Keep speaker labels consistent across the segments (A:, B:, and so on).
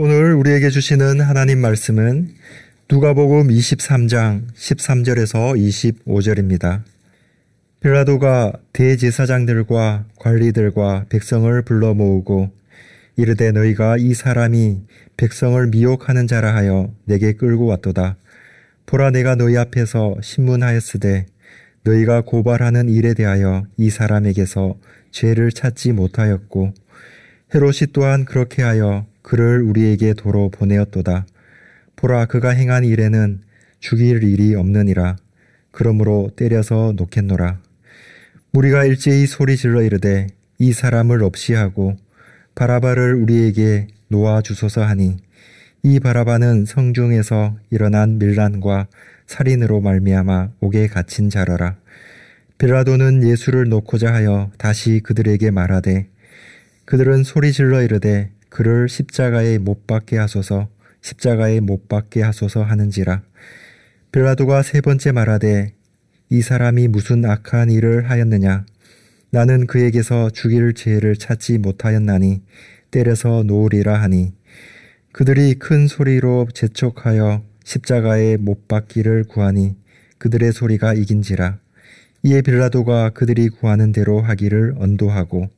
A: 오늘 우리에게 주시는 하나님 말씀은 누가복음 23장 13절에서 25절입니다. 빌라도가 대제사장들과 관리들과 백성을 불러 모으고 이르되 너희가 이 사람이 백성을 미혹하는 자라 하여 내게 끌고 왔도다. 보라 내가 너희 앞에서 신문하였으되 너희가 고발하는 일에 대하여 이 사람에게서 죄를 찾지 못하였고 헤롯이 또한 그렇게 하여 그를 우리에게 도로 보내었도다. 보라 그가 행한 일에는 죽일 일이 없느니라. 그러므로 때려서 놓겠노라. 우리가 일제히 소리 질러 이르되 이 사람을 없이 하고 바라바를 우리에게 놓아 주소서 하니 이 바라바는 성중에서 일어난 밀란과 살인으로 말미암아 옥에 갇힌 자라라. 빌라도는 예수를 놓고자 하여 다시 그들에게 말하되 그들은 소리 질러 이르되 그를 십자가에 못 박게 하소서 십자가에 못 박게 하소서 하는지라. 빌라도가 세 번째 말하되 이 사람이 무슨 악한 일을 하였느냐? 나는 그에게서 죽일 죄를 찾지 못하였나니 때려서 놓으리라 하니. 그들이 큰 소리로 재촉하여 십자가에 못 박기를 구하니 그들의 소리가 이긴지라. 이에 빌라도가 그들이 구하는 대로 하기를 언도하고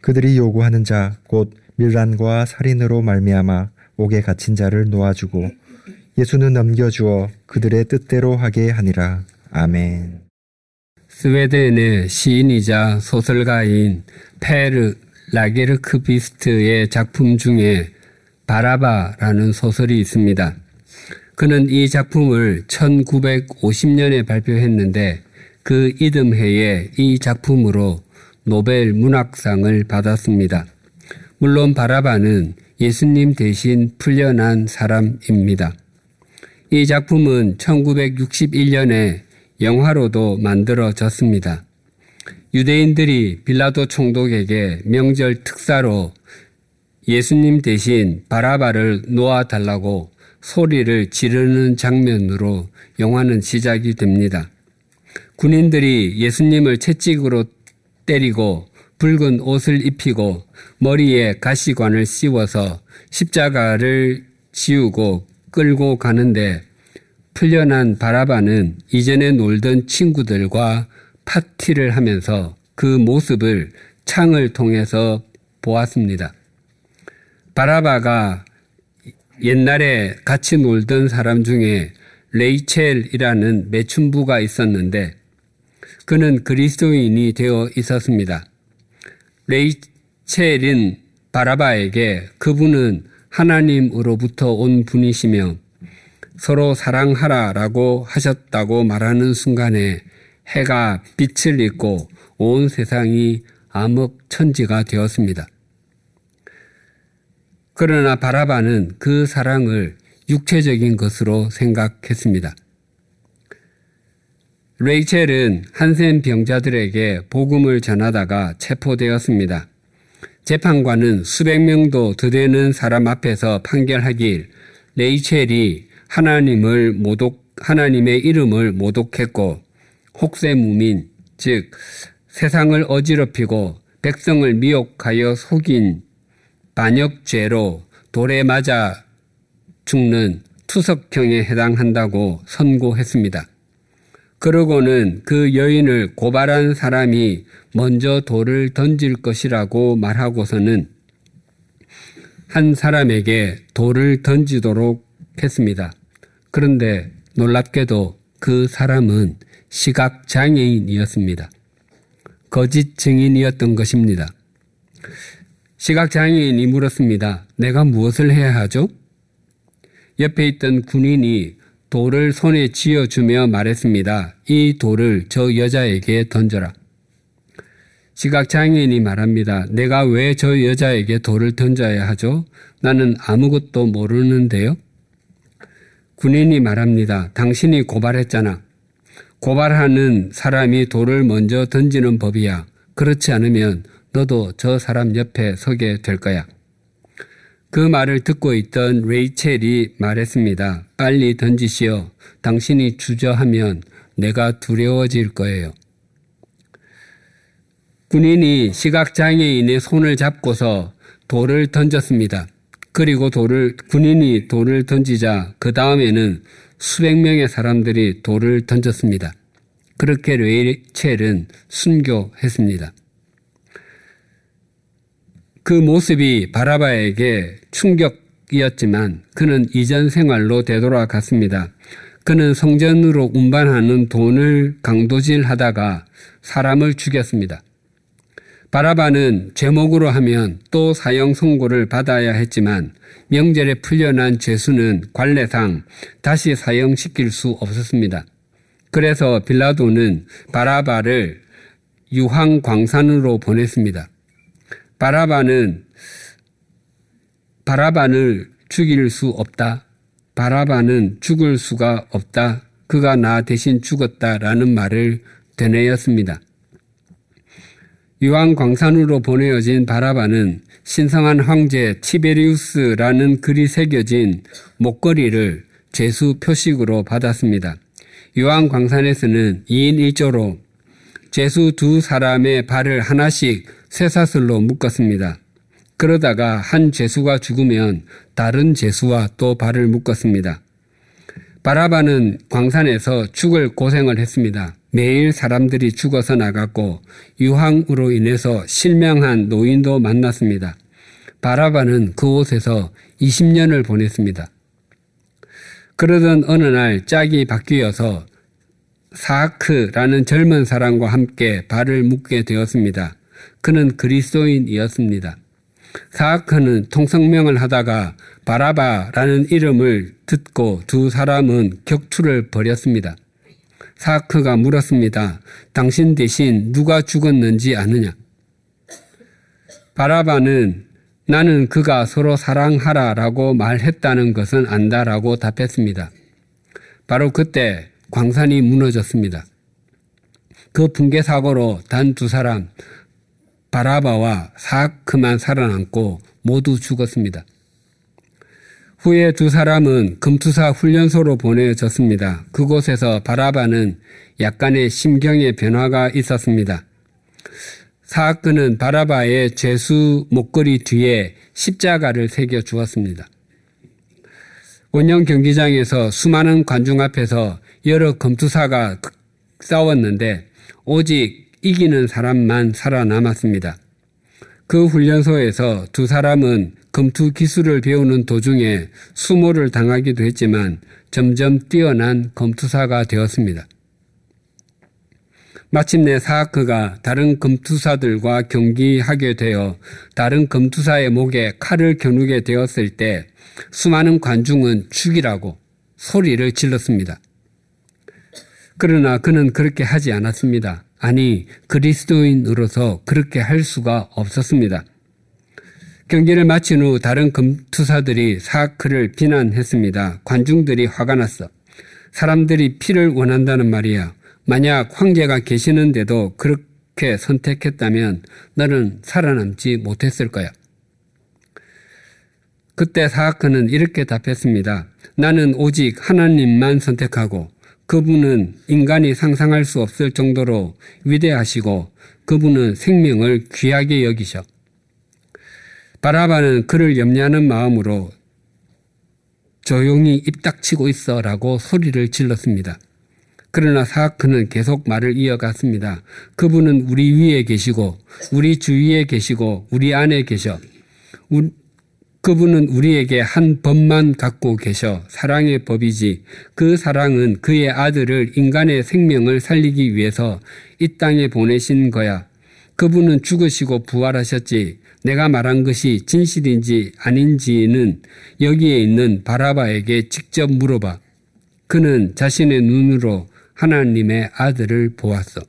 A: 그들이 요구하는 자 곧 밀란과 살인으로 말미암아 옥에 갇힌 자를 놓아주고 예수는 넘겨주어 그들의 뜻대로 하게 하니라. 아멘.
B: 스웨덴의 시인이자 소설가인 페르 라게르크 비스트의 작품 중에 바라바라는 소설이 있습니다. 그는 이 작품을 1950년에 발표했는데 그 이듬해에 이 작품으로 노벨 문학상을 받았습니다. 물론 바라바는 예수님 대신 풀려난 사람입니다. 이 작품은 1961년에 영화로도 만들어졌습니다. 유대인들이 빌라도 총독에게 명절 특사로 예수님 대신 바라바를 놓아달라고 소리를 지르는 장면으로 영화는 시작이 됩니다. 군인들이 예수님을 채찍으로 때리고 붉은 옷을 입히고 머리에 가시관을 씌워서 십자가를 지우고 끌고 가는데 풀려난 바라바는 이전에 놀던 친구들과 파티를 하면서 그 모습을 창을 통해서 보았습니다. 바라바가 옛날에 같이 놀던 사람 중에 레이첼이라는 매춘부가 있었는데 그는 그리스도인이 되어 있었습니다. 레이첼인 바라바에게 그분은 하나님으로부터 온 분이시며 서로 사랑하라라고 하셨다고 말하는 순간에 해가 빛을 잃고 온 세상이 암흑천지가 되었습니다. 그러나 바라바는 그 사랑을 육체적인 것으로 생각했습니다. 레이첼은 한센 병자들에게 복음을 전하다가 체포되었습니다. 재판관은 수백 명도 더 되는 사람 앞에서 판결하길 레이첼이 하나님을 모독, 하나님의 이름을 모독했고 혹세무민, 즉 세상을 어지럽히고 백성을 미혹하여 속인 반역죄로 돌에 맞아 죽는 투석형에 해당한다고 선고했습니다. 그러고는 그 여인을 고발한 사람이 먼저 돌을 던질 것이라고 말하고서는 한 사람에게 돌을 던지도록 했습니다. 그런데 놀랍게도 그 사람은 시각장애인이었습니다. 거짓 증인이었던 것입니다. 시각장애인이 물었습니다. 내가 무엇을 해야 하죠? 옆에 있던 군인이 돌을 손에 쥐어주며 말했습니다. 이 돌을 저 여자에게 던져라. 시각장애인이 말합니다. 내가 왜 저 여자에게 돌을 던져야 하죠? 나는 아무것도 모르는데요. 군인이 말합니다. 당신이 고발했잖아. 고발하는 사람이 돌을 먼저 던지는 법이야. 그렇지 않으면 너도 저 사람 옆에 서게 될 거야. 그 말을 듣고 있던 레이첼이 말했습니다. 빨리 던지시오. 당신이 주저하면 내가 두려워질 거예요. 군인이 시각장애인의 손을 잡고서 돌을 던졌습니다. 그리고 돌을 군인이 돌을 던지자 그 다음에는 수백 명의 사람들이 돌을 던졌습니다. 그렇게 레이첼은 순교했습니다. 그 모습이 바라바에게 충격이었지만 그는 이전 생활로 되돌아갔습니다. 그는 성전으로 운반하는 돈을 강도질 하다가 사람을 죽였습니다. 바라바는 제목으로 하면 또 사형 선고를 받아야 했지만 명절에 풀려난 죄수는 관례상 다시 사형시킬 수 없었습니다. 그래서 빌라도는 바라바를 유황 광산으로 보냈습니다. 바라바는 바라바를 죽일 수 없다. 바라바는 죽을 수가 없다. 그가 나 대신 죽었다라는 말을 되뇌었습니다. 유황 광산으로 보내어진 바라바는 신성한 황제 티베리우스라는 글이 새겨진 목걸이를 제수 표식으로 받았습니다. 유황 광산에서는 2인 1조로 제수 두 사람의 발을 하나씩 쇠사슬로 묶었습니다. 그러다가 한 제수가 죽으면 다른 제수와 또 발을 묶었습니다. 바라바는 광산에서 죽을 고생을 했습니다. 매일 사람들이 죽어서 나갔고 유황으로 인해서 실명한 노인도 만났습니다. 바라바는 그곳에서 20년을 보냈습니다. 그러던 어느 날 짝이 바뀌어서 사크라는 젊은 사람과 함께 발을 묶게 되었습니다. 그는 그리스도인이었습니다. 사아크는 통성명을 하다가 바라바라는 이름을 듣고 두 사람은 격투를 벌였습니다. 사아크가 물었습니다. 당신 대신 누가 죽었는지 아느냐? 바라바는 나는 그가 서로 사랑하라 라고 말했다는 것은 안다 라고 답했습니다. 바로 그때 광산이 무너졌습니다. 그 붕괴 사고로 단 두 사람, 바라바와 사크만 살아남고 모두 죽었습니다. 후에 두 사람은 금투사 훈련소로 보내졌습니다. 그곳에서 바라바는 약간의 심경의 변화가 있었습니다. 사악근은 바라바의 죄수 목걸이 뒤에 십자가를 새겨 주었습니다. 원형 경기장에서 수많은 관중 앞에서 여러 검투사가 싸웠는데 오직 이기는 사람만 살아남았습니다. 그 훈련소에서 두 사람은 검투 기술을 배우는 도중에 수모를 당하기도 했지만 점점 뛰어난 검투사가 되었습니다. 마침내 사하크가 다른 검투사들과 경기하게 되어 다른 검투사의 목에 칼을 겨누게 되었을 때 수많은 관중은 죽이라고 소리를 질렀습니다. 그러나 그는 그렇게 하지 않았습니다. 아니 그리스도인으로서 그렇게 할 수가 없었습니다. 경기를 마친 후 다른 금투사들이 사크를 비난했습니다. 관중들이 화가 났어. 사람들이 피를 원한다는 말이야. 만약 황제가 계시는데도 그렇게 선택했다면 너는 살아남지 못했을 거야. 그때 사하크는 이렇게 답했습니다. 나는 오직 하나님만 선택하고 그분은 인간이 상상할 수 없을 정도로 위대하시고 그분은 생명을 귀하게 여기셔. 바라바는 그를 염려하는 마음으로 조용히 입 닥치고 있어 라고 소리를 질렀습니다. 그러나 사크는 계속 말을 이어갔습니다. 그분은 우리 위에 계시고, 우리 주위에 계시고, 우리 안에 계셔. 그분은 우리에게 한 법만 갖고 계셔 사랑의 법이지 그 사랑은 그의 아들을 인간의 생명을 살리기 위해서 이 땅에 보내신 거야. 그분은 죽으시고 부활하셨지. 내가 말한 것이 진실인지 아닌지는 여기에 있는 바라바에게 직접 물어봐. 그는 자신의 눈으로 하나님의 아들을 보았어.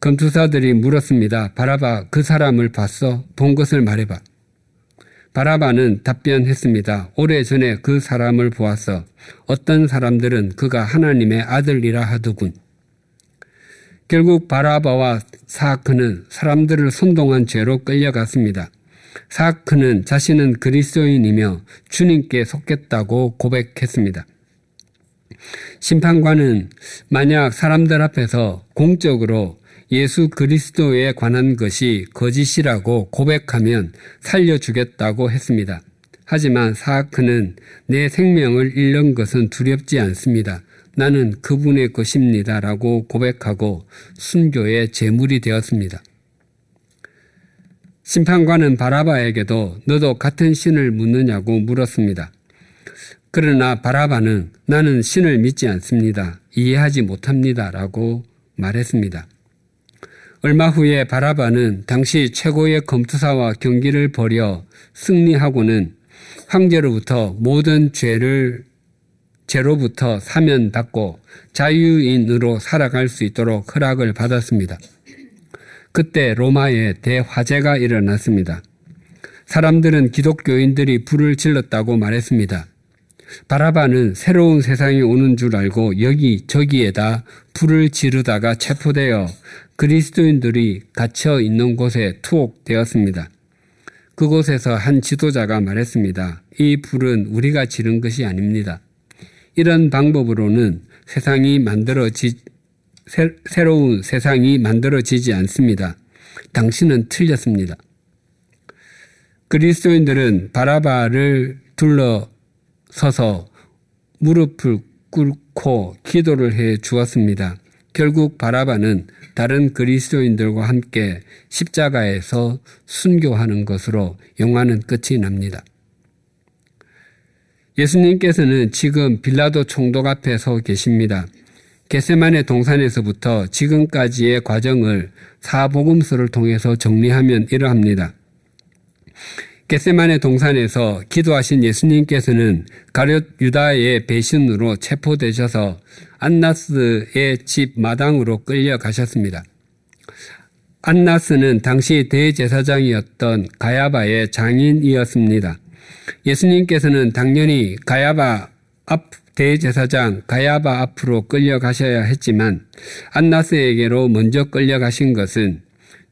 B: 검투사들이 물었습니다. 바라바 그 사람을 봤어? 본 것을 말해봐. 바라바는 답변했습니다. 오래전에 그 사람을 보았어. 어떤 사람들은 그가 하나님의 아들이라 하더군. 결국 바라바와 사크는 사람들을 선동한 죄로 끌려갔습니다. 사크는 자신은 그리스도인이며 주님께 속겠다고 고백했습니다. 심판관은 만약 사람들 앞에서 공적으로 예수 그리스도에 관한 것이 거짓이라고 고백하면 살려주겠다고 했습니다. 하지만 사크는 내 생명을 잃는 것은 두렵지 않습니다. 나는 그분의 것입니다. 라고 고백하고 순교의 제물이 되었습니다. 심판관은 바라바에게도 너도 같은 신을 묻느냐고 물었습니다. 그러나 바라바는 나는 신을 믿지 않습니다. 이해하지 못합니다. 라고 말했습니다. 얼마 후에 바라바는 당시 최고의 검투사와 경기를 벌여 승리하고는 황제로부터 모든 죄를 죄로부터 사면받고 자유인으로 살아갈 수 있도록 허락을 받았습니다. 그때 로마에 대화재가 일어났습니다. 사람들은 기독교인들이 불을 질렀다고 말했습니다. 바라바는 새로운 세상이 오는 줄 알고 여기 저기에다 불을 지르다가 체포되어 그리스도인들이 갇혀 있는 곳에 투옥되었습니다. 그곳에서 한 지도자가 말했습니다. 이 불은 우리가 지른 것이 아닙니다. 이런 방법으로는 세상이 만들어지, 새, 새로운 세상이 만들어지지 않습니다. 당신은 틀렸습니다. 그리스도인들은 바라바를 둘러서서 무릎을 꿇고 기도를 해 주었습니다. 결국 바라바는 다른 그리스도인들과 함께 십자가에서 순교하는 것으로 영화는 끝이 납니다. 예수님께서는 지금 빌라도 총독 앞에 서 계십니다. 게세만의 동산에서부터 지금까지의 과정을 사복음서를 통해서 정리하면 이러합니다. 게세만의 동산에서 기도하신 예수님께서는 가룟 유다의 배신으로 체포되셔서 안나스의 집 마당으로 끌려가셨습니다. 안나스는 당시 대제사장이었던 가야바의 장인이었습니다. 예수님께서는 당연히 가야바 앞 대제사장 가야바 앞으로 끌려가셔야 했지만 안나스에게로 먼저 끌려가신 것은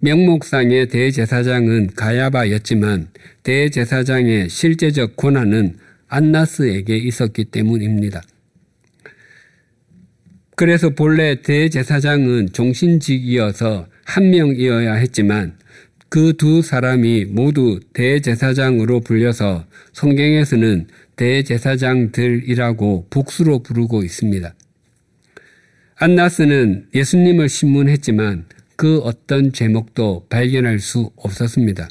B: 명목상의 대제사장은 가야바였지만 대제사장의 실제적 권한은 안나스에게 있었기 때문입니다. 그래서 본래 대제사장은 종신직이어서 한 명이어야 했지만 그 두 사람이 모두 대제사장으로 불려서 성경에서는 대제사장들이라고 복수로 부르고 있습니다. 안나스는 예수님을 신문했지만 그 어떤 제목도 발견할 수 없었습니다.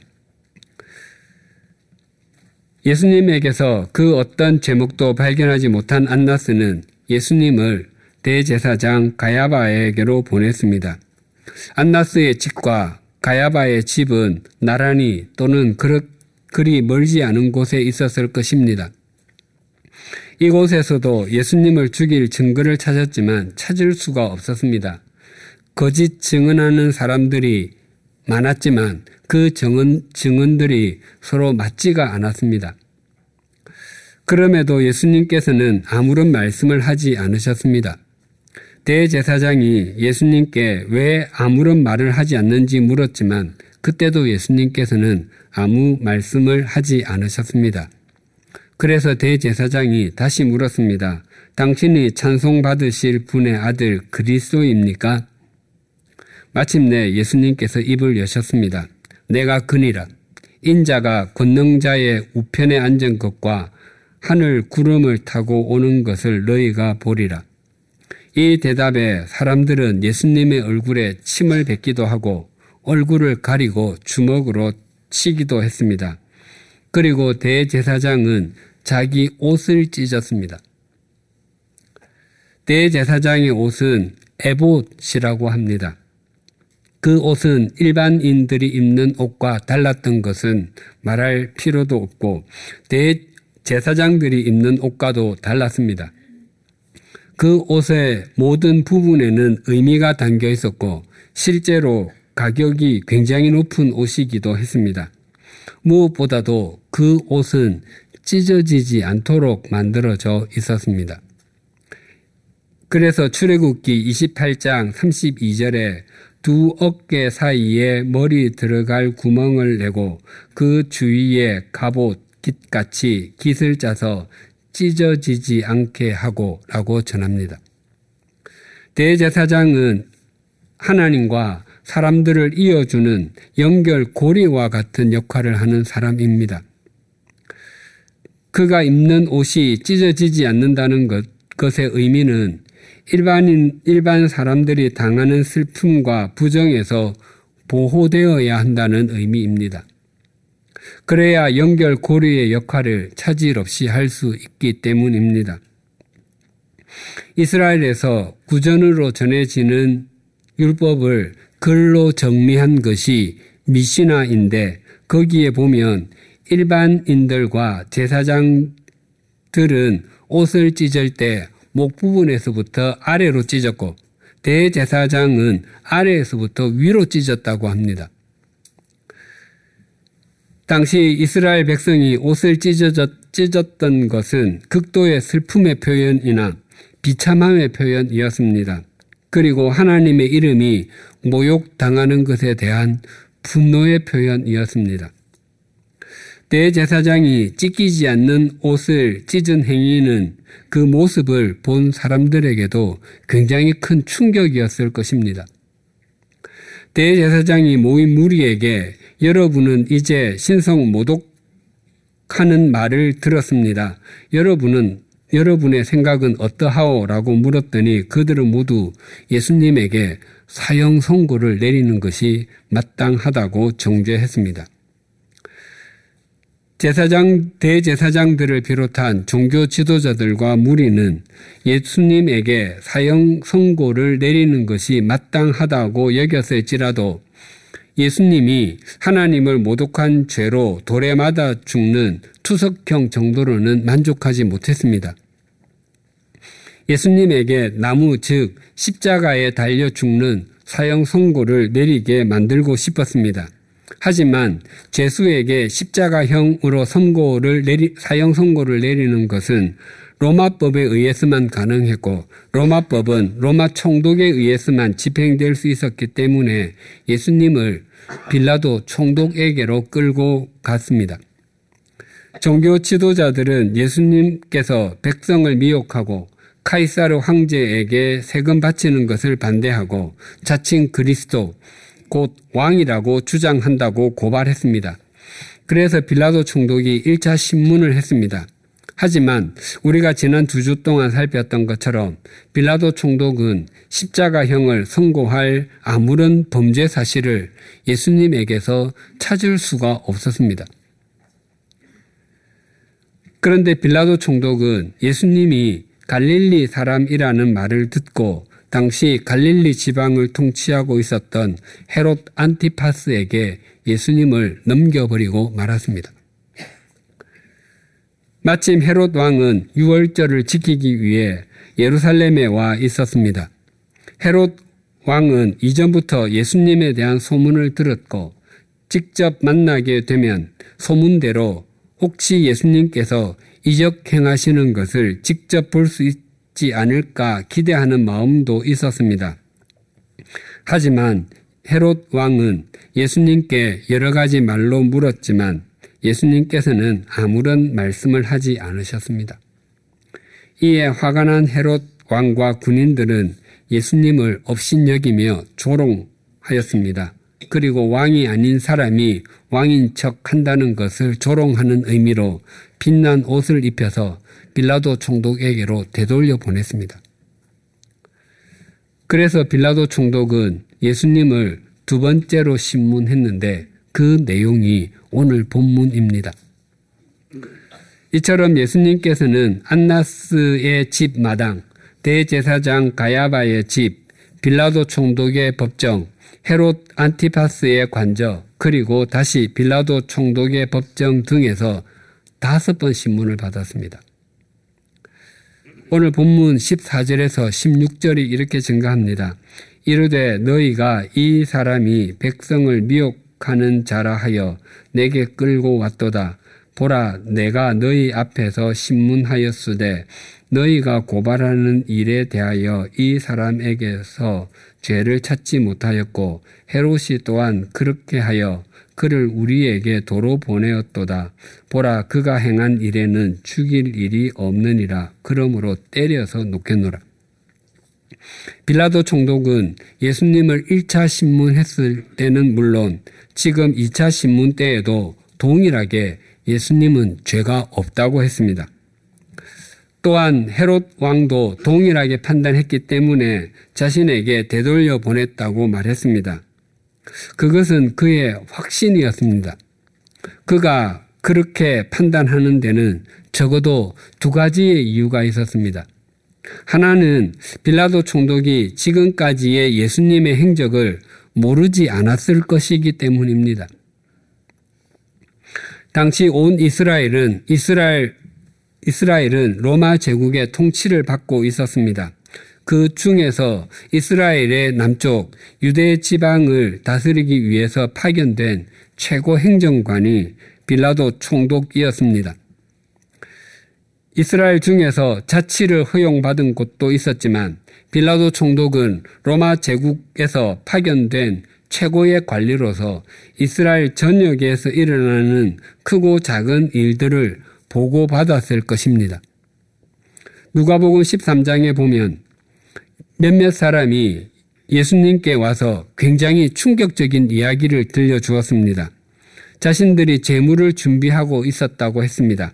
B: 예수님에게서 그 어떤 제목도 발견하지 못한 안나스는 예수님을 대제사장 가야바에게로 보냈습니다. 안나스의 집과 가야바의 집은 나란히 또는 그리 멀지 않은 곳에 있었을 것입니다. 이곳에서도 예수님을 죽일 증거를 찾았지만 찾을 수가 없었습니다. 거짓 증언하는 사람들이 많았지만 그 증언, 증언들이 서로 맞지가 않았습니다. 그럼에도 예수님께서는 아무런 말씀을 하지 않으셨습니다. 대제사장이 예수님께 왜 아무런 말을 하지 않는지 물었지만 그때도 예수님께서는 아무 말씀을 하지 않으셨습니다. 그래서 대제사장이 다시 물었습니다. 당신이 찬송받으실 분의 아들 그리스도입니까? 마침내 예수님께서 입을 여셨습니다. 내가 그니라. 인자가 권능자의 우편에 앉은 것과 하늘 구름을 타고 오는 것을 너희가 보리라. 이 대답에 사람들은 예수님의 얼굴에 침을 뱉기도 하고 얼굴을 가리고 주먹으로 치기도 했습니다. 그리고 대제사장은 자기 옷을 찢었습니다. 대제사장의 옷은 에봇이라고 합니다. 그 옷은 일반인들이 입는 옷과 달랐던 것은 말할 필요도 없고 대제사장들이 입는 옷과도 달랐습니다. 그 옷의 모든 부분에는 의미가 담겨 있었고 실제로 가격이 굉장히 높은 옷이기도 했습니다. 무엇보다도 그 옷은 찢어지지 않도록 만들어져 있었습니다. 그래서 출애굽기 28장 32절에 두 어깨 사이에 머리 들어갈 구멍을 내고 그 주위에 갑옷 깃같이 깃을 짜서 찢어지지 않게 하고 라고 전합니다. 대제사장은 하나님과 사람들을 이어주는 연결 고리와 같은 역할을 하는 사람입니다. 그가 입는 옷이 찢어지지 않는다는 것, 것의 의미는 일반인, 일반 사람들이 당하는 슬픔과 부정에서 보호되어야 한다는 의미입니다. 그래야 연결 고리의 역할을 차질 없이 할 수 있기 때문입니다. 이스라엘에서 구전으로 전해지는 율법을 글로 정리한 것이 미시나인데 거기에 보면 일반인들과 제사장들은 옷을 찢을 때 목 부분에서부터 아래로 찢었고 대제사장은 아래에서부터 위로 찢었다고 합니다. 당시 이스라엘 백성이 옷을 찢었던 것은 극도의 슬픔의 표현이나 비참함의 표현이었습니다. 그리고 하나님의 이름이 모욕당하는 것에 대한 분노의 표현이었습니다. 대제사장이 찢기지 않는 옷을 찢은 행위는 그 모습을 본 사람들에게도 굉장히 큰 충격이었을 것입니다. 대제사장이 모인 무리에게 여러분은 이제 신성 모독하는 말을 들었습니다. 여러분은 여러분의 생각은 어떠하오? 라고 물었더니 그들은 모두 예수님에게 사형 선고를 내리는 것이 마땅하다고 정죄했습니다. 제사장, 대제사장들을 비롯한 종교 지도자들과 무리는 예수님에게 사형 선고를 내리는 것이 마땅하다고 여겼을지라도 예수님이 하나님을 모독한 죄로 돌에 맞아 죽는 투석형 정도로는 만족하지 못했습니다. 예수님에게 나무 즉 십자가에 달려 죽는 사형 선고를 내리게 만들고 싶었습니다. 하지만 죄수에게 십자가형으로 선고를 내리, 사형 선고를 내리는 것은 로마법에 의해서만 가능했고 로마법은 로마 총독에 의해서만 집행될 수 있었기 때문에 예수님을 빌라도 총독에게로 끌고 갔습니다. 종교 지도자들은 예수님께서 백성을 미혹하고 카이사르 황제에게 세금 바치는 것을 반대하고 자칭 그리스도 곧 왕이라고 주장한다고 고발했습니다. 그래서 빌라도 총독이 1차 신문을 했습니다. 하지만 우리가 지난 두 주 동안 살폈던 것처럼 빌라도 총독은 십자가형을 선고할 아무런 범죄 사실을 예수님에게서 찾을 수가 없었습니다. 그런데 빌라도 총독은 예수님이 갈릴리 사람이라는 말을 듣고 당시 갈릴리 지방을 통치하고 있었던 헤롯 안티파스에게 예수님을 넘겨버리고 말았습니다. 마침 헤롯 왕은 유월절을 지키기 위해 예루살렘에 와 있었습니다. 헤롯 왕은 이전부터 예수님에 대한 소문을 들었고 직접 만나게 되면 소문대로 혹시 예수님께서 이적 행하시는 것을 직접 볼 수 있지 않을까 기대하는 마음도 있었습니다. 하지만 헤롯 왕은 예수님께 여러 가지 말로 물었지만 예수님께서는 아무런 말씀을 하지 않으셨습니다. 이에 화가 난 헤롯 왕과 군인들은 예수님을 업신여기며 조롱하였습니다. 그리고 왕이 아닌 사람이 왕인 척 한다는 것을 조롱하는 의미로 빛난 옷을 입혀서 빌라도 총독에게로 되돌려 보냈습니다. 그래서 빌라도 총독은 예수님을 두 번째로 신문했는데 그 내용이 오늘 본문입니다. 이처럼 예수님께서는 안나스의 집 마당, 대제사장 가야바의 집, 빌라도 총독의 법정, 헤롯 안티파스의 관저, 그리고 다시 빌라도 총독의 법정 등에서 다섯 번 신문을 받았습니다. 오늘 본문 14절에서 16절이 이렇게 증가합니다. 이르되 너희가 이 사람이 백성을 미혹하는 자라 하여 내게 끌고 왔도다. 보라 내가 너희 앞에서 신문하였으되 너희가 고발하는 일에 대하여 이 사람에게서 죄를 찾지 못하였고 헤롯이 또한 그렇게 하여 그를 우리에게 도로 보내었도다. 보라 그가 행한 일에는 죽일 일이 없느니라. 그러므로 때려서 놓겠노라. 빌라도 총독은 예수님을 1차 신문했을 때는 물론 지금 2차 신문 때에도 동일하게 예수님은 죄가 없다고 했습니다. 또한 헤롯 왕도 동일하게 판단했기 때문에 자신에게 되돌려 보냈다고 말했습니다. 그것은 그의 확신이었습니다. 그가 그렇게 판단하는 데는 적어도 두 가지의 이유가 있었습니다. 하나는 빌라도 총독이 지금까지의 예수님의 행적을 모르지 않았을 것이기 때문입니다. 당시 온 이스라엘은 이스라엘 이스라엘은 로마 제국의 통치를 받고 있었습니다. 그 중에서 이스라엘의 남쪽 유대 지방을 다스리기 위해서 파견된 최고 행정관이 빌라도 총독이었습니다. 이스라엘 중에서 자치를 허용받은 곳도 있었지만 빌라도 총독은 로마 제국에서 파견된 최고의 관리로서 이스라엘 전역에서 일어나는 크고 작은 일들을 보고받았을 것입니다. 누가복음 13장에 보면 몇몇 사람이 예수님께 와서 굉장히 충격적인 이야기를 들려주었습니다. 자신들이 재물을 준비하고 있었다고 했습니다.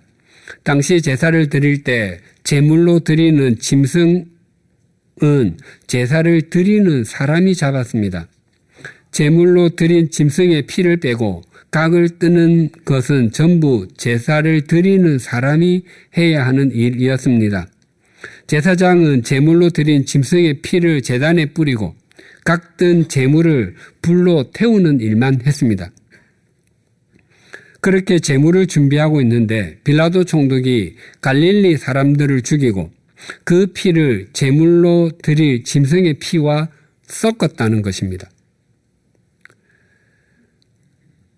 B: 당시 제사를 드릴 때 제물로 드리는 짐승은 제사를 드리는 사람이 잡았습니다. 제물로 드린 짐승의 피를 빼고 각을 뜨는 것은 전부 제사를 드리는 사람이 해야 하는 일이었습니다. 제사장은 제물로 드린 짐승의 피를 재단에 뿌리고 각든 제물을 불로 태우는 일만 했습니다. 그렇게 제물을 준비하고 있는데 빌라도 총독이 갈릴리 사람들을 죽이고 그 피를 제물로 드릴 짐승의 피와 섞었다는 것입니다.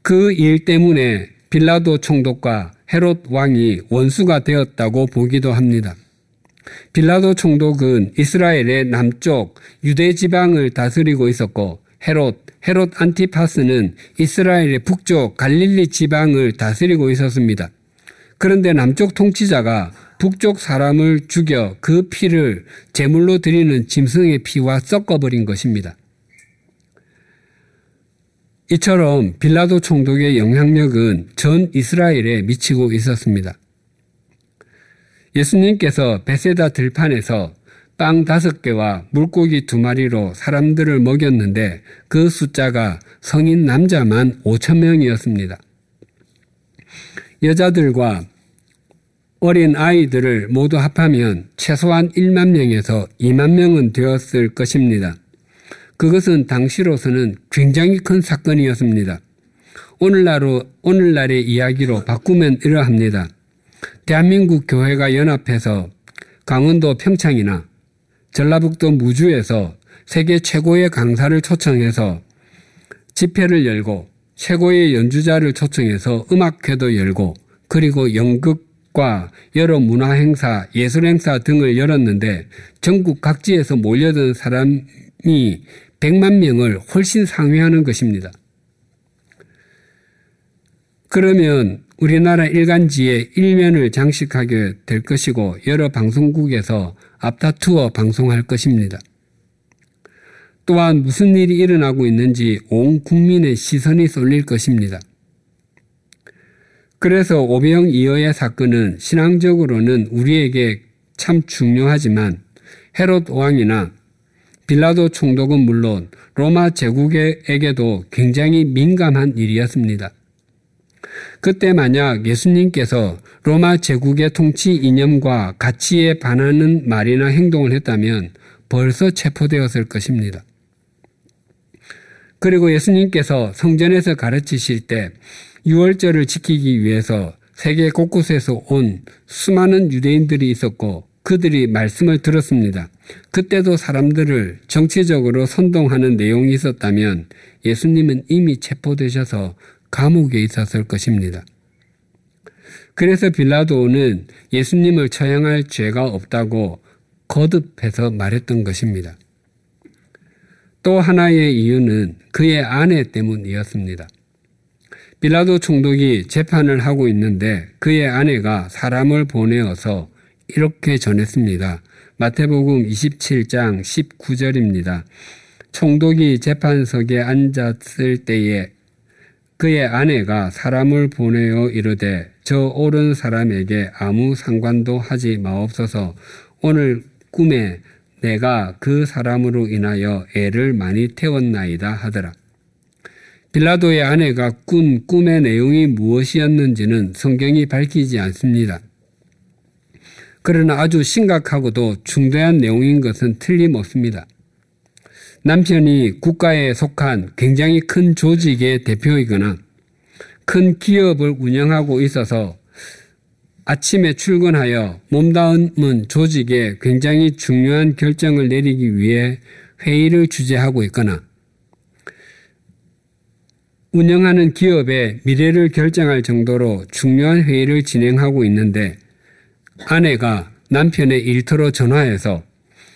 B: 그 일 때문에 빌라도 총독과 헤롯 왕이 원수가 되었다고 보기도 합니다. 빌라도 총독은 이스라엘의 남쪽 유대 지방을 다스리고 있었고 헤롯 헤롯 안티파스는 이스라엘의 북쪽 갈릴리 지방을 다스리고 있었습니다. 그런데 남쪽 통치자가 북쪽 사람을 죽여 그 피를 제물로 드리는 짐승의 피와 섞어버린 것입니다. 이처럼 빌라도 총독의 영향력은 전 이스라엘에 미치고 있었습니다. 예수님께서 베세다 들판에서 빵 다섯 개와 물고기 두 마리로 사람들을 먹였는데 그 숫자가 성인 남자만 5천 명이었습니다. 여자들과 어린 아이들을 모두 합하면 최소한 1만 명에서 2만 명은 되었을 것입니다. 그것은 당시로서는 굉장히 큰 사건이었습니다. 오늘날로, 오늘날의 이야기로 바꾸면 이러합니다. 대한민국 교회가 연합해서 강원도 평창이나 전라북도 무주에서 세계 최고의 강사를 초청해서 집회를 열고 최고의 연주자를 초청해서 음악회도 열고 그리고 연극과 여러 문화행사, 예술행사 등을 열었는데 전국 각지에서 몰려든 사람이 100만 명을 훨씬 상회하는 것입니다. 그러면 우리나라 일간지에 일면을 장식하게 될 것이고 여러 방송국에서 앞다투어 방송할 것입니다. 또한 무슨 일이 일어나고 있는지 온 국민의 시선이 쏠릴 것입니다. 그래서 오병 이어의 사건은 신앙적으로는 우리에게 참 중요하지만 헤롯 왕이나 빌라도 총독은 물론 로마 제국에게도 굉장히 민감한 일이었습니다. 그때 만약 예수님께서 로마 제국의 통치 이념과 가치에 반하는 말이나 행동을 했다면 벌써 체포되었을 것입니다. 그리고 예수님께서 성전에서 가르치실 때 유월절을 지키기 위해서 세계 곳곳에서 온 수많은 유대인들이 있었고 그들이 말씀을 들었습니다. 그때도 사람들을 정치적으로 선동하는 내용이 있었다면 예수님은 이미 체포되셔서 감옥에 있었을 것입니다. 그래서 빌라도는 예수님을 처형할 죄가 없다고 거듭해서 말했던 것입니다. 또 하나의 이유는 그의 아내 때문이었습니다. 빌라도 총독이 재판을 하고 있는데 그의 아내가 사람을 보내어서 이렇게 전했습니다. 마태복음 27장 19절입니다. 총독이 재판석에 앉았을 때에 그의 아내가 사람을 보내어 이르되 저 옳은 사람에게 아무 상관도 하지 마옵소서 오늘 꿈에 내가 그 사람으로 인하여 애를 많이 태웠나이다 하더라. 빌라도의 아내가 꾼 꿈의 내용이 무엇이었는지는 성경이 밝히지 않습니다. 그러나 아주 심각하고도 중대한 내용인 것은 틀림없습니다. 남편이 국가에 속한 굉장히 큰 조직의 대표이거나 큰 기업을 운영하고 있어서 아침에 출근하여 몸담은 조직에 굉장히 중요한 결정을 내리기 위해 회의를 주재하고 있거나 운영하는 기업의 미래를 결정할 정도로 중요한 회의를 진행하고 있는데 아내가 남편의 일터로 전화해서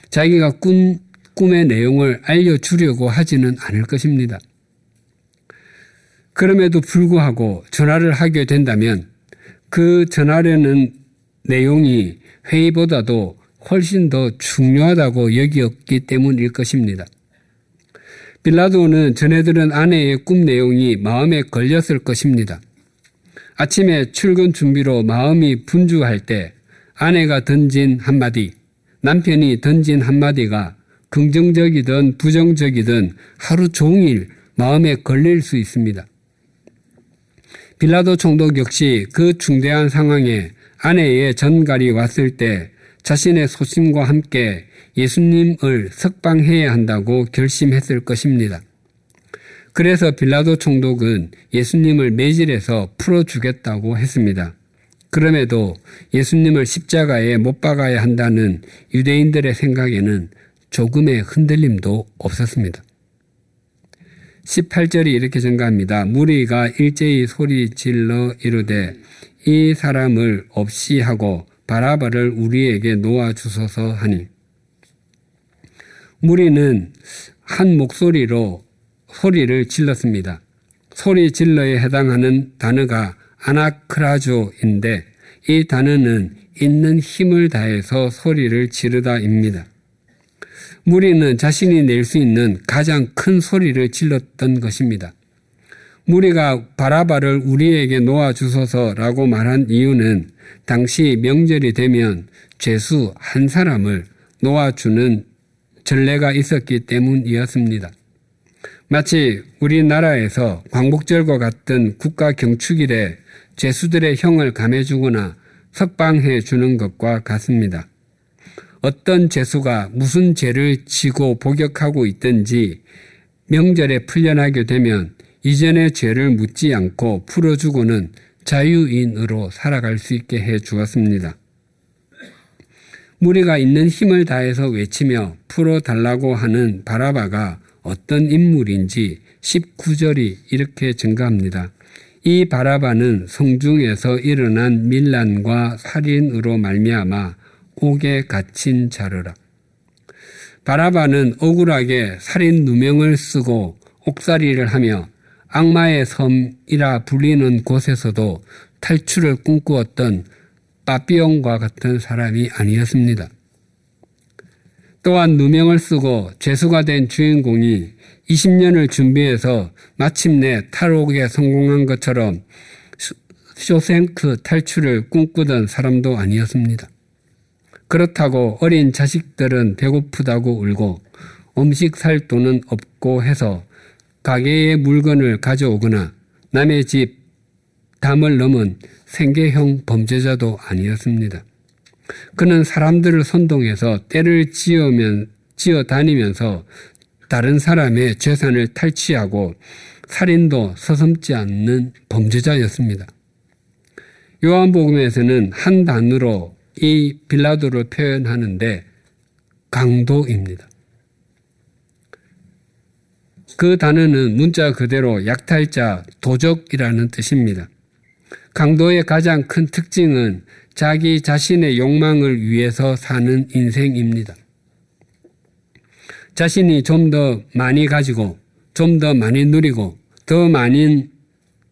B: 자기가 꾼 꿈의 내용을 알려주려고 하지는 않을 것입니다. 그럼에도 불구하고 전화를 하게 된다면 그 전하려는 내용이 회의보다도 훨씬 더 중요하다고 여기었기 때문일 것입니다. 빌라도는 전해들은 아내의 꿈 내용이 마음에 걸렸을 것입니다. 아침에 출근 준비로 마음이 분주할 때 아내가 던진 한마디, 남편이 던진 한마디가 긍정적이든 부정적이든 하루 종일 마음에 걸릴 수 있습니다. 빌라도 총독 역시 그 중대한 상황에 아내의 전갈이 왔을 때 자신의 소심과 함께 예수님을 석방해야 한다고 결심했을 것입니다. 그래서 빌라도 총독은 예수님을 매질해서 풀어주겠다고 했습니다. 그럼에도 예수님을 십자가에 못 박아야 한다는 유대인들의 생각에는 조금의 흔들림도 없었습니다. 18절이 이렇게 증가합니다. 무리가 일제히 소리 질러 이르되 이 사람을 없이 하고 바라바를 우리에게 놓아 주소서 하니 무리는 한 목소리로 소리를 질렀습니다. 소리 질러에 해당하는 단어가 아나크라조인데 이 단어는 있는 힘을 다해서 소리를 지르다입니다. 무리는 자신이 낼 수 있는 가장 큰 소리를 질렀던 것입니다. 무리가 바라바를 우리에게 놓아 주소서라고 말한 이유는 당시 명절이 되면 죄수 한 사람을 놓아주는 전례가 있었기 때문이었습니다. 마치 우리나라에서 광복절과 같은 국가 경축일에 죄수들의 형을 감해주거나 석방해 주는 것과 같습니다. 어떤 죄수가 무슨 죄를 지고 복역하고 있든지 명절에 풀려나게 되면 이전의 죄를 묻지 않고 풀어주고는 자유인으로 살아갈 수 있게 해 주었습니다. 무리가 있는 힘을 다해서 외치며 풀어달라고 하는 바라바가 어떤 인물인지 19절이 이렇게 증가합니다. 이 바라바는 성중에서 일어난 밀란과 살인으로 말미암아 옥에 갇힌 자르라. 바라바는 억울하게 살인 누명을 쓰고 옥살이를 하며 악마의 섬이라 불리는 곳에서도 탈출을 꿈꾸었던 빠삐용과 같은 사람이 아니었습니다. 또한 누명을 쓰고 죄수가 된 주인공이 20년을 준비해서 마침내 탈옥에 성공한 것처럼 쇼생크 탈출을 꿈꾸던 사람도 아니었습니다. 그렇다고 어린 자식들은 배고프다고 울고 음식 살 돈은 없고 해서 가게의 물건을 가져오거나 남의 집 담을 넘은 생계형 범죄자도 아니었습니다. 그는 사람들을 선동해서 때를 지으면, 지어 다니면서 다른 사람의 재산을 탈취하고 살인도 서슴지 않는 범죄자였습니다. 요한복음에서는 한 단어로 이 빌라도를 표현하는데 강도입니다. 그 단어는 문자 그대로 약탈자, 도적이라는 뜻입니다. 강도의 가장 큰 특징은 자기 자신의 욕망을 위해서 사는 인생입니다. 자신이 좀 더 많이 가지고, 좀 더 많이 누리고, 더 많이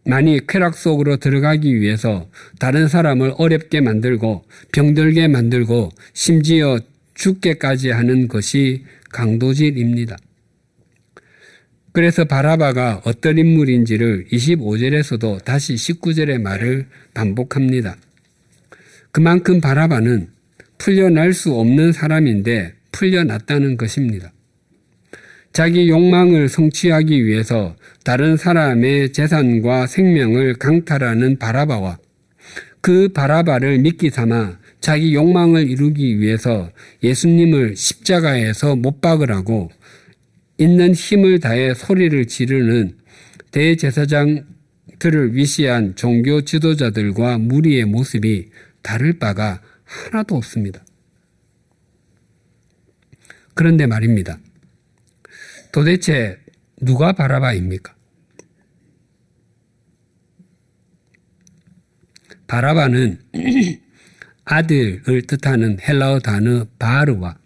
B: 많이 쾌락 속으로 들어가기 위해서 다른 사람을 어렵게 만들고 병들게 만들고 심지어 죽게까지 하는 것이 강도질입니다. 그래서 바라바가 어떤 인물인지를 25절에서도 다시 19절의 말을 반복합니다. 그만큼 바라바는 풀려날 수 없는 사람인데 풀려났다는 것입니다. 자기 욕망을 성취하기 위해서 다른 사람의 재산과 생명을 강탈하는 바라바와 그 바라바를 미끼 삼아 자기 욕망을 이루기 위해서 예수님을 십자가에서 못 박으라고 있는 힘을 다해 소리를 지르는 대제사장들을 위시한 종교 지도자들과 무리의 모습이 다를 바가 하나도 없습니다. 그런데 말입니다. 도대체 누가 바라바입니까? 바라바는 아들을 뜻하는 헬라어 단어 바르와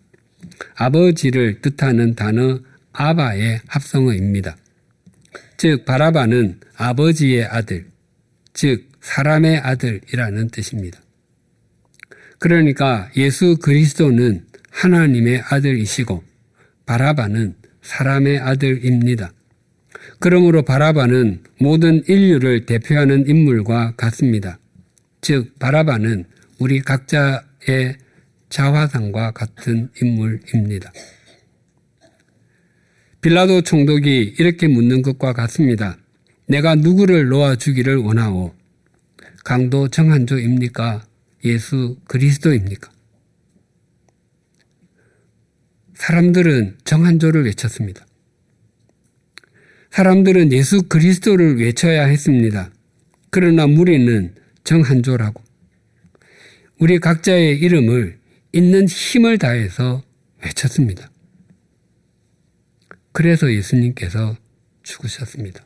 B: 아버지를 뜻하는 단어 아바의 합성어입니다. 즉 바라바는 아버지의 아들, 즉 사람의 아들이라는 뜻입니다. 그러니까 예수 그리스도는 하나님의 아들이시고 바라바는 사람의 아들입니다. 그러므로 바라바는 모든 인류를 대표하는 인물과 같습니다. 즉 바라바는 우리 각자의 자화상과 같은 인물입니다. 빌라도 총독이 이렇게 묻는 것과 같습니다. 내가 누구를 놓아 주기를 원하오? 강도 정한조입니까? 예수 그리스도입니까? 사람들은 정한조를 외쳤습니다. 사람들은 예수 그리스도를 외쳐야 했습니다. 그러나 무리는 정한조라고 우리 각자의 이름을 있는 힘을 다해서 외쳤습니다. 그래서 예수님께서 죽으셨습니다.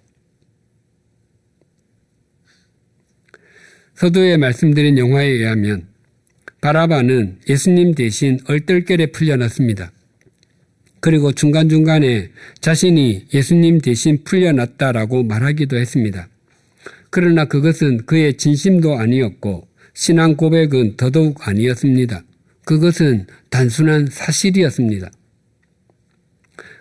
B: 서두에 말씀드린 영화에 의하면 바라바는 예수님 대신 얼떨결에 풀려났습니다. 그리고 중간중간에 자신이 예수님 대신 풀려났다라고 말하기도 했습니다. 그러나 그것은 그의 진심도 아니었고 신앙 고백은 더더욱 아니었습니다. 그것은 단순한 사실이었습니다.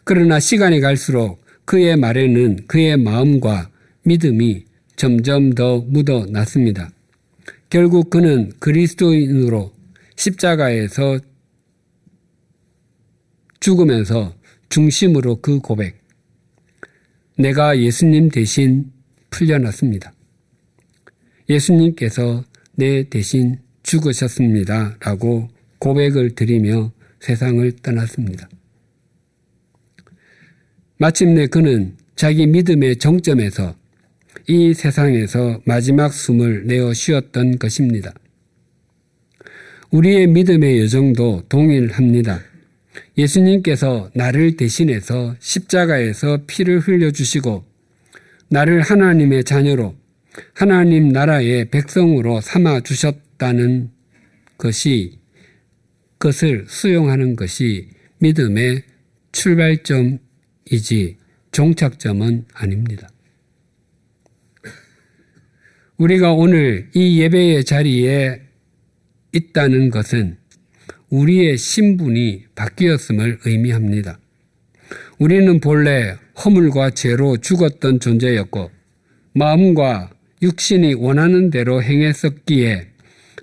B: 그러나 시간이 갈수록 그의 말에는 그의 마음과 믿음이 점점 더 묻어 났습니다. 결국 그는 그리스도인으로 십자가에서 죽으면서 중심으로 그 고백. 내가 예수님 대신 풀려났습니다. 예수님께서 내 대신 죽으셨습니다. 라고 고백을 드리며 세상을 떠났습니다. 마침내 그는 자기 믿음의 정점에서 이 세상에서 마지막 숨을 내어 쉬었던 것입니다. 우리의 믿음의 여정도 동일합니다. 예수님께서 나를 대신해서 십자가에서 피를 흘려주시고 나를 하나님의 자녀로 하나님 나라의 백성으로 삼아 주셨다는 것이 그것을 수용하는 것이 믿음의 출발점이지 종착점은 아닙니다. 우리가 오늘 이 예배의 자리에 있다는 것은 우리의 신분이 바뀌었음을 의미합니다. 우리는 본래 허물과 죄로 죽었던 존재였고 마음과 육신이 원하는 대로 행했었기에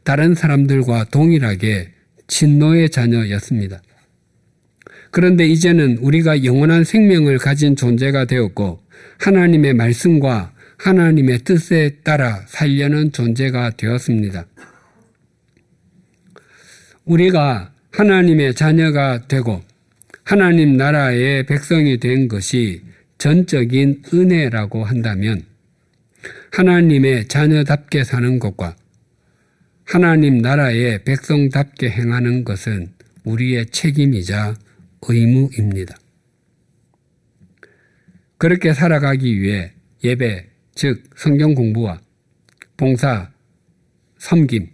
B: 다른 사람들과 동일하게 진노의 자녀였습니다. 그런데 이제는 우리가 영원한 생명을 가진 존재가 되었고 하나님의 말씀과 하나님의 뜻에 따라 살려는 존재가 되었습니다. 우리가 하나님의 자녀가 되고 하나님 나라의 백성이 된 것이 전적인 은혜라고 한다면 하나님의 자녀답게 사는 것과 하나님 나라의 백성답게 행하는 것은 우리의 책임이자 의무입니다. 그렇게 살아가기 위해 예배, 즉 성경 공부와 봉사, 섬김,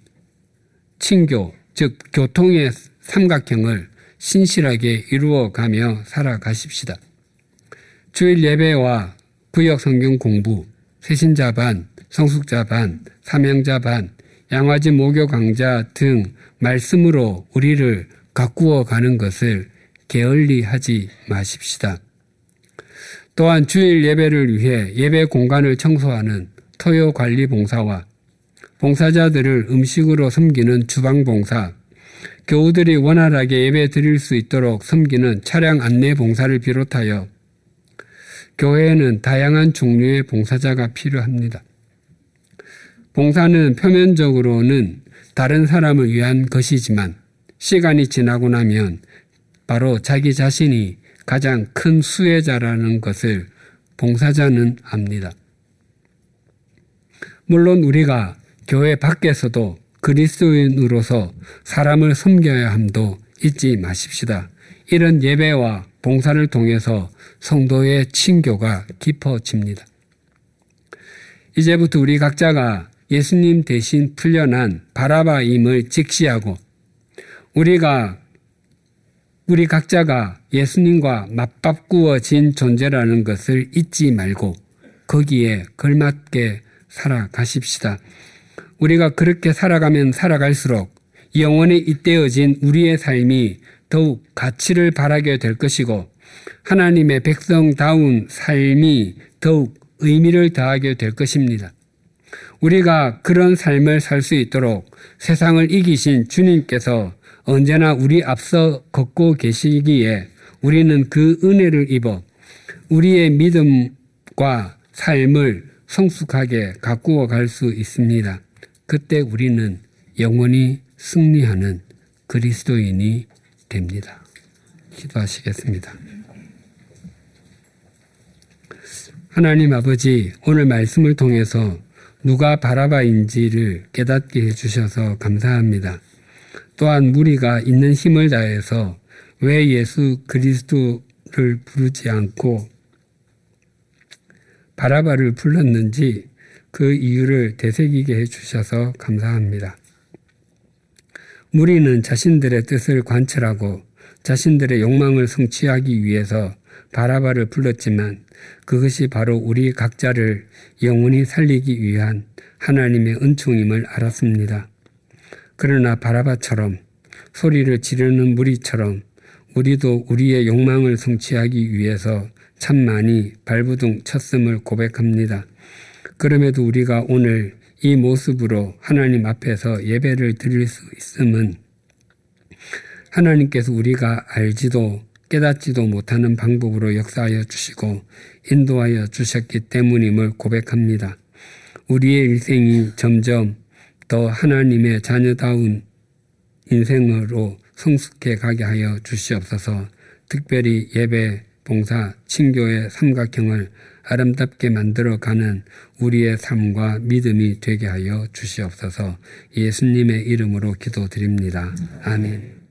B: 친교, 즉 교통의 삼각형을 신실하게 이루어가며 살아가십시다. 주일 예배와 구역 성경 공부, 세신자 반, 성숙자 반, 사명자 반, 양화지 모교 강좌 등 말씀으로 우리를 가꾸어 가는 것을 게을리 하지 마십시다. 또한 주일 예배를 위해 예배 공간을 청소하는 토요 관리 봉사와 봉사자들을 음식으로 섬기는 주방 봉사, 교우들이 원활하게 예배 드릴 수 있도록 섬기는 차량 안내 봉사를 비롯하여 교회에는 다양한 종류의 봉사자가 필요합니다. 봉사는 표면적으로는 다른 사람을 위한 것이지만 시간이 지나고 나면 바로 자기 자신이 가장 큰 수혜자라는 것을 봉사자는 압니다. 물론 우리가 교회 밖에서도 그리스도인으로서 사람을 섬겨야 함도 잊지 마십시다. 이런 예배와 봉사를 통해서 성도의 친교가 깊어집니다. 이제부터 우리 각자가 예수님 대신 풀려난 바라바임을 직시하고 우리가 우리 각자가 예수님과 맞바꾸어진 존재라는 것을 잊지 말고 거기에 걸맞게 살아가십시다. 우리가 그렇게 살아가면 살아갈수록 영원에 잇대어진 우리의 삶이 더욱 가치를 바라게 될 것이고 하나님의 백성다운 삶이 더욱 의미를 더하게 될 것입니다. 우리가 그런 삶을 살 수 있도록 세상을 이기신 주님께서 언제나 우리 앞서 걷고 계시기에 우리는 그 은혜를 입어 우리의 믿음과 삶을 성숙하게 가꾸어 갈 수 있습니다. 그때 우리는 영원히 승리하는 그리스도인이 됩니다. 기도하시겠습니다. 하나님 아버지, 오늘 말씀을 통해서 누가 바라바인지를 깨닫게 해주셔서 감사합니다. 또한 무리가 있는 힘을 다해서 왜 예수 그리스도를 부르지 않고 바라바를 불렀는지 그 이유를 되새기게 해주셔서 감사합니다. 무리는 자신들의 뜻을 관철하고 자신들의 욕망을 성취하기 위해서 바라바를 불렀지만 그것이 바로 우리 각자를 영원히 살리기 위한 하나님의 은총임을 알았습니다. 그러나 바라바처럼 소리를 지르는 무리처럼 우리도 우리의 욕망을 성취하기 위해서 참 많이 발부둥 쳤음을 고백합니다. 그럼에도 우리가 오늘 이 모습으로 하나님 앞에서 예배를 드릴 수 있음은 하나님께서 우리가 알지도 깨닫지도 못하는 방법으로 역사하여 주시고 인도하여 주셨기 때문임을 고백합니다. 우리의 일생이 점점 더 하나님의 자녀다운 인생으로 성숙해 가게 하여 주시옵소서 특별히 예배, 봉사, 친교의 삼각형을 아름답게 만들어가는 우리의 삶과 믿음이 되게 하여 주시옵소서 예수님의 이름으로 기도드립니다. 아멘.